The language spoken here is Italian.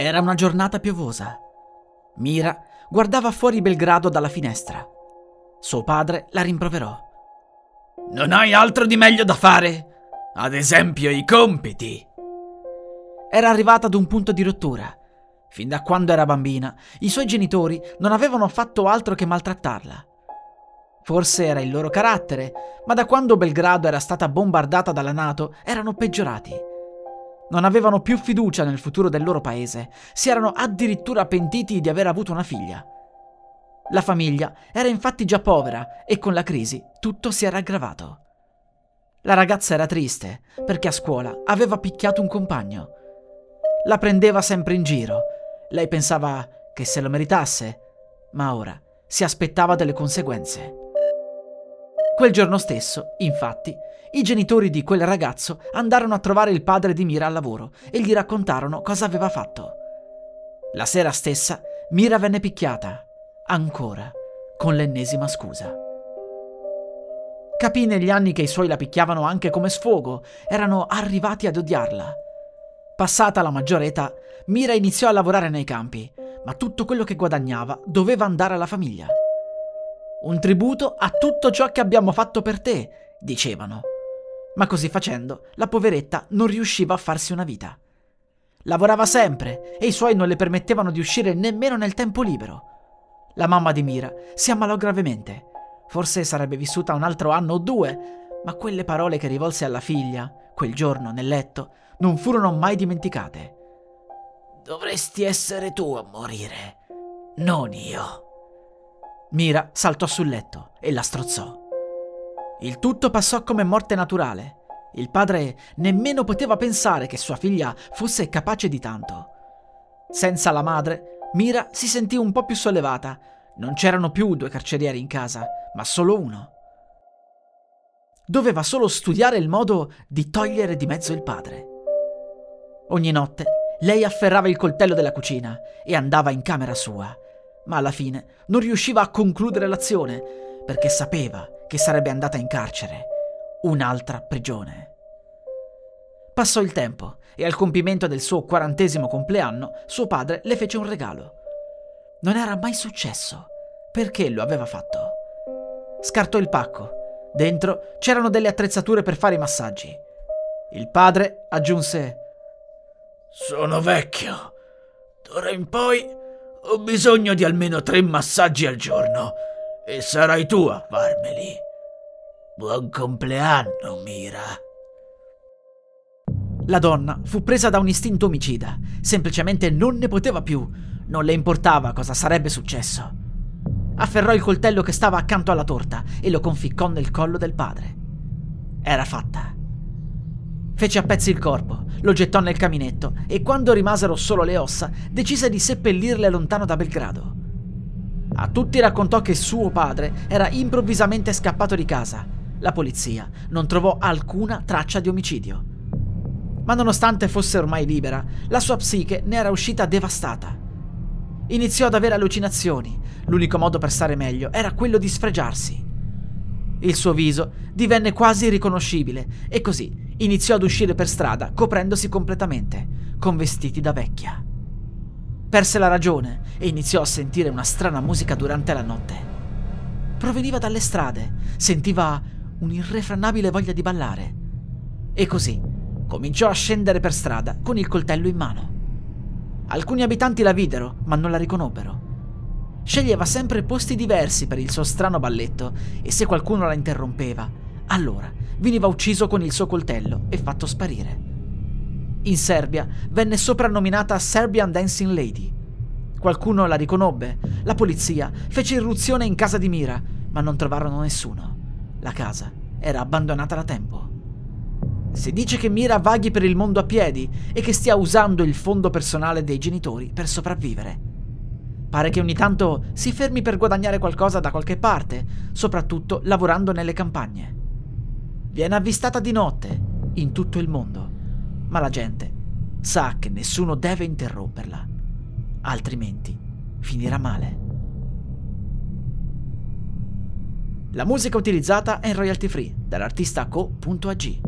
Era una giornata piovosa. Mira guardava fuori Belgrado dalla finestra. Suo padre la rimproverò. Non hai altro di meglio da fare? Ad esempio i compiti. Era arrivata ad un punto di rottura. Fin da quando era bambina, i suoi genitori non avevano fatto altro che maltrattarla. Forse era il loro carattere, ma da quando Belgrado era stata bombardata dalla Nato erano peggiorati. Non avevano più fiducia nel futuro del loro paese, si erano addirittura pentiti di aver avuto una figlia. La famiglia era infatti già povera e con la crisi tutto si era aggravato. La ragazza era triste perché a scuola aveva picchiato un compagno. La prendeva sempre in giro. Lei pensava che se lo meritasse, ma ora si aspettava delle conseguenze. Quel giorno stesso, infatti, i genitori di quel ragazzo andarono a trovare il padre di Mira al lavoro e gli raccontarono cosa aveva fatto. La sera stessa Mira venne picchiata ancora, con l'ennesima scusa. Capì negli anni che i suoi la picchiavano anche come sfogo, erano arrivati ad odiarla. Passata la maggiore età, Mira iniziò a lavorare nei campi, ma tutto quello che guadagnava doveva andare alla famiglia. Un tributo a tutto ciò che abbiamo fatto per te, dicevano. Ma così facendo, la poveretta non riusciva a farsi una vita. Lavorava sempre e i suoi non le permettevano di uscire nemmeno nel tempo libero. La mamma di Mira si ammalò gravemente. Forse sarebbe vissuta un altro anno o due, ma quelle parole che rivolse alla figlia, quel giorno nel letto, non furono mai dimenticate. Dovresti essere tu a morire, non io. Mira saltò sul letto e la strozzò. Il tutto passò come morte naturale. Il padre nemmeno poteva pensare che sua figlia fosse capace di tanto. Senza la madre, Mira si sentì un po' più sollevata. Non c'erano più due carcerieri in casa, ma solo uno. Doveva solo studiare il modo di togliere di mezzo il padre. Ogni notte lei afferrava il coltello della cucina e andava in camera sua, ma alla fine non riusciva a concludere l'azione perché sapeva che sarebbe andata in carcere, un'altra prigione. Passò il tempo e al compimento del suo quarantesimo compleanno suo padre le fece un regalo. Non era mai successo. Perché lo aveva fatto? Scartò il pacco. Dentro c'erano delle attrezzature per fare i massaggi. Il padre aggiunse Sono vecchio. D'ora in poi ho bisogno di almeno tre massaggi al giorno e sarai tu a farmeli. Buon compleanno, Mira. La donna fu presa da un istinto omicida. Semplicemente non ne poteva più. Non le importava cosa sarebbe successo. Afferrò il coltello che stava accanto alla torta e lo conficcò nel collo del padre. Era fatta. Fece a pezzi il corpo, lo gettò nel caminetto e quando rimasero solo le ossa decise di seppellirle lontano da Belgrado. A tutti raccontò che suo padre era improvvisamente scappato di casa. La polizia non trovò alcuna traccia di omicidio ma nonostante fosse ormai libera, la sua psiche ne era uscita devastata. Iniziò ad avere allucinazioni, l'unico modo per stare meglio era quello di sfregiarsi. Il suo viso divenne quasi irriconoscibile e così iniziò ad uscire per strada coprendosi completamente, con vestiti da vecchia. Perse la ragione e iniziò a sentire una strana musica durante la notte. Proveniva dalle strade, sentiva un'irrefrenabile voglia di ballare. E così cominciò a scendere per strada con il coltello in mano. Alcuni abitanti la videro, ma non la riconobbero. Sceglieva sempre posti diversi per il suo strano balletto e se qualcuno la interrompeva, allora veniva ucciso con il suo coltello e fatto sparire. In Serbia venne soprannominata Serbian Dancing Lady. Qualcuno la riconobbe, la polizia fece irruzione in casa di Mira, ma non trovarono nessuno. La casa era abbandonata da tempo. Se dice che Mira vaghi per il mondo a piedi e che stia usando il fondo personale dei genitori per sopravvivere. Pare che ogni tanto si fermi per guadagnare qualcosa da qualche parte, soprattutto lavorando nelle campagne. Viene avvistata di notte in tutto il mondo, ma la gente sa che nessuno deve interromperla, altrimenti finirà male. La musica utilizzata è in royalty free dall'artista co.ag.